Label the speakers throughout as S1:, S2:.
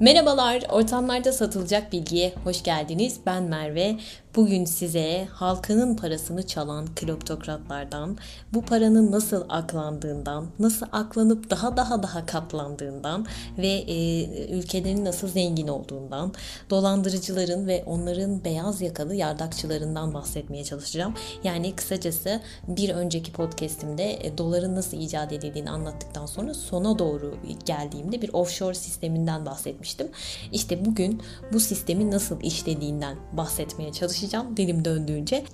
S1: Merhabalar, ortamlarda satılacak bilgiye hoş geldiniz. Ben Merve. Bugün size halkının parasını çalan kleptokratlardan, bu paranın nasıl aklandığından, nasıl aklanıp daha daha daha katlandığından ve e, ülkelerin nasıl zengin olduğundan, dolandırıcıların ve onların beyaz yakalı yardakçılarından bahsetmeye çalışacağım. Yani kısacası bir önceki podcastimde e, doların nasıl icat edildiğini anlattıktan sonra sona doğru geldiğimde bir offshore sisteminden bahsetmiştim. İşte bugün bu sistemin nasıl işlediğinden bahsetmeye çalışacağım çalışacağım dilim döndüğünce.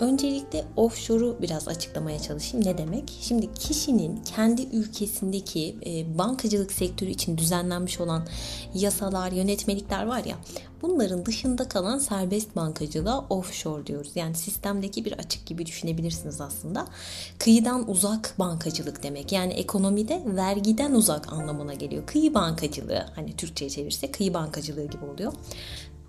S1: Öncelikle offshore'u biraz açıklamaya çalışayım. Ne demek? Şimdi kişinin kendi ülkesindeki e, bankacılık sektörü için düzenlenmiş olan yasalar, yönetmelikler var ya. Bunların dışında kalan serbest bankacılığa offshore diyoruz. Yani sistemdeki bir açık gibi düşünebilirsiniz aslında. Kıyıdan uzak bankacılık demek. Yani ekonomide vergiden uzak anlamına geliyor. Kıyı bankacılığı hani Türkçe'ye çevirse kıyı bankacılığı gibi oluyor.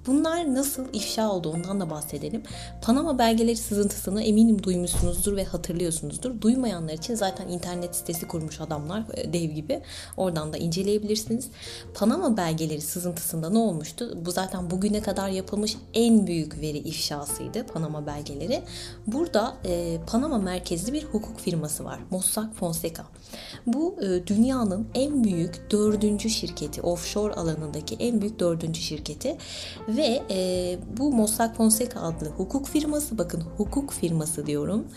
S1: Bunlar nasıl ifşa oldu ondan da bahsedelim. Panama belgeleri sızıntısını eminim duymuşsunuzdur ve hatırlıyorsunuzdur. Duymayanlar için zaten internet sitesi kurmuş adamlar e, dev gibi. Oradan da inceleyebilirsiniz. Panama belgeleri sızıntısında ne olmuştu? Bu zaten bugüne kadar yapılmış en büyük veri ifşasıydı Panama belgeleri. Burada e, Panama merkezli bir hukuk firması var. Mossack Fonseca. Bu e, dünyanın en büyük dördüncü şirketi, offshore alanındaki en büyük dördüncü şirketi ve e, bu Mossack Fonseca adlı hukuk firması, bakın hukuk firması diyorum,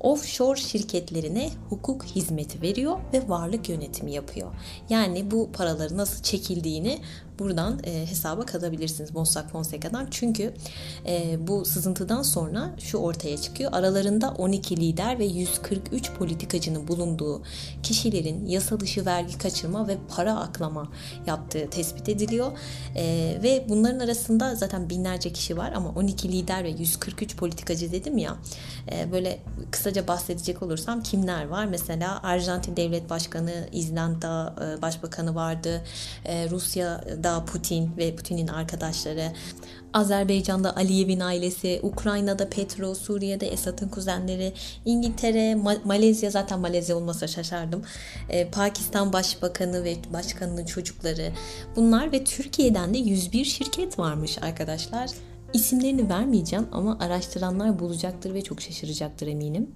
S1: offshore şirketlerine hukuk hizmeti veriyor ve varlık yönetimi yapıyor. Yani bu paraları nasıl çekildiğini buradan e, hesaba katabilirsiniz Mossack Fonseca'dan. Çünkü e, bu sızıntıdan sonra şu ortaya çıkıyor. Aralarında 12 lider ve 143 politikacının bulunduğu kişilerin yasa dışı vergi kaçırma ve para aklama yaptığı tespit ediliyor. E, ve bunların arasında zaten binlerce kişi var ama 12 lider ve 143 politikacı dedim ya. E, böyle kısaca bahsedecek olursam kimler var? Mesela Arjantin Devlet Başkanı, İzlanda e, Başbakanı vardı. E, Rusya'da Putin ve Putin'in arkadaşları. Azerbaycan'da Aliyev'in ailesi, Ukrayna'da Petro, Suriye'de Esad'ın kuzenleri, İngiltere, Ma- Malezya zaten Malezya olmasa şaşardım. Ee, Pakistan Başbakanı ve Başkanının çocukları bunlar ve Türkiye'den de 101 şirket varmış arkadaşlar. İsimlerini vermeyeceğim ama araştıranlar bulacaktır ve çok şaşıracaktır eminim.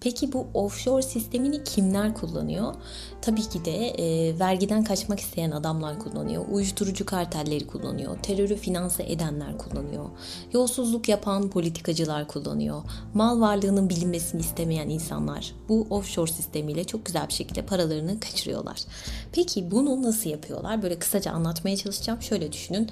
S1: Peki bu offshore sistemini kimler kullanıyor? Tabii ki de e, vergiden kaçmak isteyen adamlar kullanıyor. Uyuşturucu kartelleri kullanıyor. Terörü finanse edenler kullanıyor. Yolsuzluk yapan politikacılar kullanıyor. Mal varlığının bilinmesini istemeyen insanlar bu offshore sistemiyle çok güzel bir şekilde paralarını kaçırıyorlar. Peki bunu nasıl yapıyorlar? Böyle kısaca anlatmaya çalışacağım. Şöyle düşünün.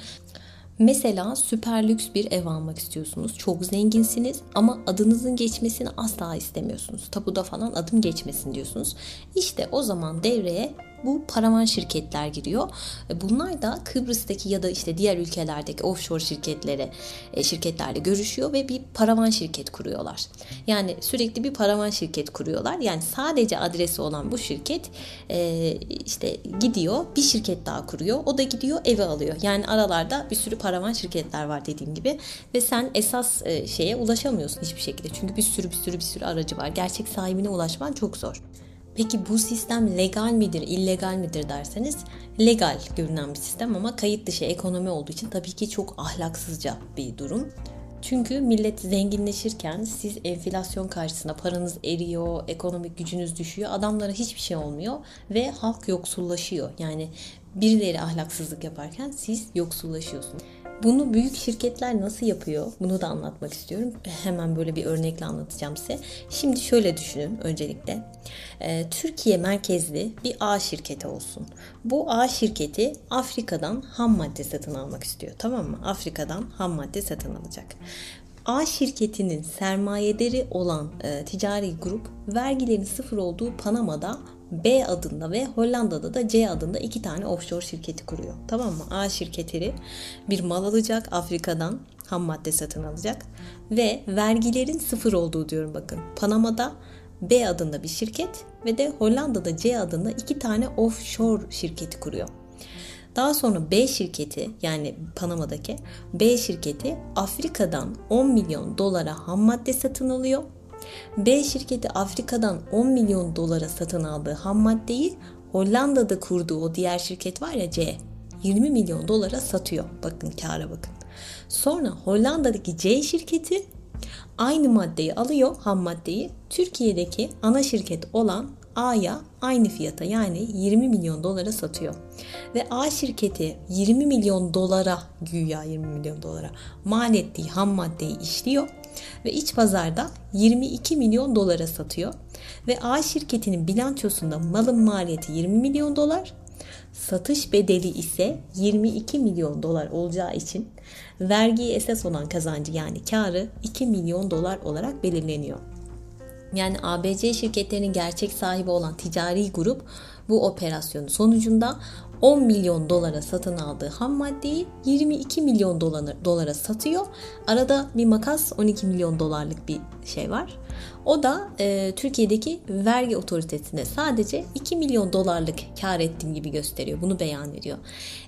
S1: Mesela süper lüks bir ev almak istiyorsunuz. Çok zenginsiniz ama adınızın geçmesini asla istemiyorsunuz. Tapuda falan adım geçmesin diyorsunuz. İşte o zaman devreye bu paravan şirketler giriyor. E, bunlar da Kıbrıs'taki ya da işte diğer ülkelerdeki offshore şirketlere e, şirketlerle görüşüyor ve bir paravan şirket kuruyorlar. Yani sürekli bir paravan şirket kuruyorlar. Yani sadece adresi olan bu şirket e, işte gidiyor bir şirket daha kuruyor. O da gidiyor eve alıyor. Yani aralarda bir sürü paravan şirketler var dediğim gibi ve sen esas şeye ulaşamıyorsun hiçbir şekilde. Çünkü bir sürü bir sürü bir sürü aracı var. Gerçek sahibine ulaşman çok zor. Peki bu sistem legal midir, illegal midir derseniz legal görünen bir sistem ama kayıt dışı ekonomi olduğu için tabii ki çok ahlaksızca bir durum. Çünkü millet zenginleşirken siz enflasyon karşısında paranız eriyor, ekonomik gücünüz düşüyor, adamlara hiçbir şey olmuyor ve halk yoksullaşıyor. Yani birileri ahlaksızlık yaparken siz yoksullaşıyorsunuz. Bunu büyük şirketler nasıl yapıyor? Bunu da anlatmak istiyorum. Hemen böyle bir örnekle anlatacağım size. Şimdi şöyle düşünün öncelikle. Ee, Türkiye merkezli bir A şirketi olsun. Bu A şirketi Afrika'dan ham madde satın almak istiyor. Tamam mı? Afrika'dan ham madde satın alacak. A şirketinin sermayederi olan e, ticari grup vergilerin sıfır olduğu Panama'da B adında ve Hollanda'da da C adında iki tane offshore şirketi kuruyor. Tamam mı? A şirketleri bir mal alacak Afrika'dan ham madde satın alacak ve vergilerin sıfır olduğu diyorum bakın. Panama'da B adında bir şirket ve de Hollanda'da C adında iki tane offshore şirketi kuruyor. Daha sonra B şirketi yani Panama'daki B şirketi Afrika'dan 10 milyon dolara ham madde satın alıyor B şirketi Afrika'dan 10 milyon dolara satın aldığı ham maddeyi Hollanda'da kurduğu o diğer şirket var ya C. 20 milyon dolara satıyor. Bakın kâra bakın. Sonra Hollanda'daki C şirketi aynı maddeyi alıyor, ham maddeyi. Türkiye'deki ana şirket olan A'ya aynı fiyata yani 20 milyon dolara satıyor. Ve A şirketi 20 milyon dolara güya 20 milyon dolara mal ettiği ham maddeyi işliyor ve iç pazarda 22 milyon dolara satıyor. Ve A şirketinin bilançosunda malın maliyeti 20 milyon dolar, satış bedeli ise 22 milyon dolar olacağı için vergiye esas olan kazancı yani karı 2 milyon dolar olarak belirleniyor. Yani ABC şirketlerinin gerçek sahibi olan ticari grup bu operasyonun sonucunda 10 milyon dolara satın aldığı ham maddeyi 22 milyon dolara satıyor. Arada bir makas 12 milyon dolarlık bir şey var. O da e, Türkiye'deki vergi otoritesine sadece 2 milyon dolarlık kar ettiğim gibi gösteriyor. Bunu beyan ediyor.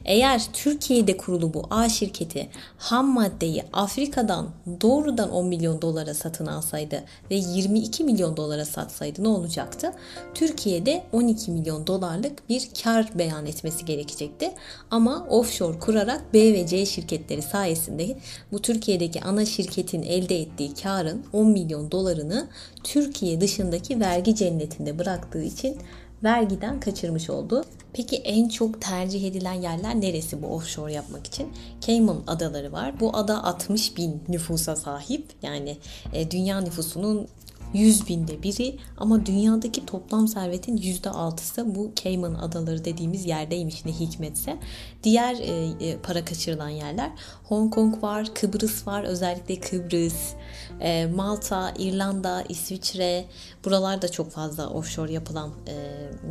S1: Eğer Türkiye'de kurulu bu A şirketi ham maddeyi Afrika'dan doğrudan 10 milyon dolara satın alsaydı ve 22 milyon dolara satsaydı ne olacaktı? Türkiye'de 12 milyon dolarlık bir kar beyan etmesi gerekecekti. Ama offshore kurarak B ve C şirketleri sayesinde bu Türkiye'deki ana şirketin elde ettiği karın 10 milyon dolarını Türkiye dışındaki vergi cennetinde bıraktığı için vergiden kaçırmış oldu. Peki en çok tercih edilen yerler neresi bu offshore yapmak için? Cayman Adaları var. Bu ada 60 bin nüfusa sahip. Yani e, dünya nüfusunun 100 binde biri ama dünyadaki toplam servetin %6'sı bu Cayman Adaları dediğimiz yerdeymiş ne hikmetse. Diğer e, e, para kaçırılan yerler Hong Kong var, Kıbrıs var özellikle Kıbrıs, e, Malta, İrlanda, İsviçre buralar da çok fazla offshore yapılan e,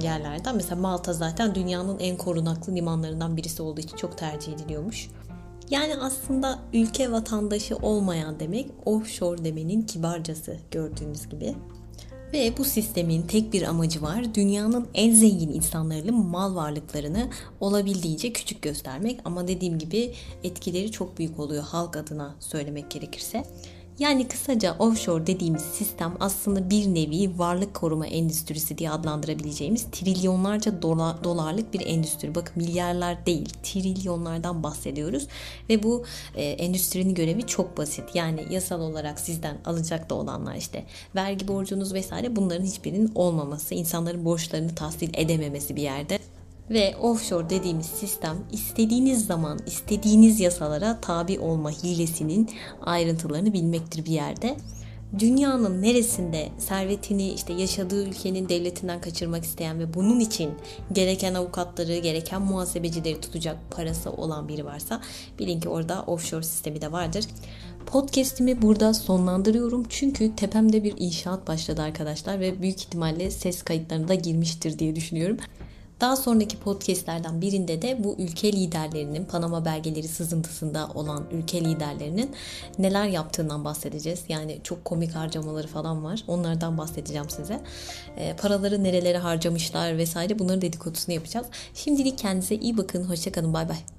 S1: yerlerden. Mesela Malta zaten dünyanın en korunaklı limanlarından birisi olduğu için çok tercih ediliyormuş. Yani aslında ülke vatandaşı olmayan demek offshore demenin kibarcası gördüğünüz gibi. Ve bu sistemin tek bir amacı var. Dünyanın en zengin insanlarının mal varlıklarını olabildiğince küçük göstermek. Ama dediğim gibi etkileri çok büyük oluyor halk adına söylemek gerekirse. Yani kısaca offshore dediğimiz sistem aslında bir nevi varlık koruma endüstrisi diye adlandırabileceğimiz trilyonlarca dolar, dolarlık bir endüstri. Bakın milyarlar değil, trilyonlardan bahsediyoruz. Ve bu e, endüstrinin görevi çok basit. Yani yasal olarak sizden alacak da olanlar işte vergi borcunuz vesaire bunların hiçbirinin olmaması, insanların borçlarını tahsil edememesi bir yerde ve offshore dediğimiz sistem istediğiniz zaman istediğiniz yasalara tabi olma hilesinin ayrıntılarını bilmektir bir yerde. Dünyanın neresinde servetini işte yaşadığı ülkenin devletinden kaçırmak isteyen ve bunun için gereken avukatları, gereken muhasebecileri tutacak parası olan biri varsa bilin ki orada offshore sistemi de vardır. Podcast'imi burada sonlandırıyorum çünkü tepemde bir inşaat başladı arkadaşlar ve büyük ihtimalle ses kayıtlarına da girmiştir diye düşünüyorum. Daha sonraki podcastlerden birinde de bu ülke liderlerinin Panama belgeleri sızıntısında olan ülke liderlerinin neler yaptığından bahsedeceğiz. Yani çok komik harcamaları falan var. Onlardan bahsedeceğim size. E, paraları nerelere harcamışlar vesaire bunların dedikodusunu yapacağız. Şimdilik kendinize iyi bakın. Hoşçakalın. Bay bay.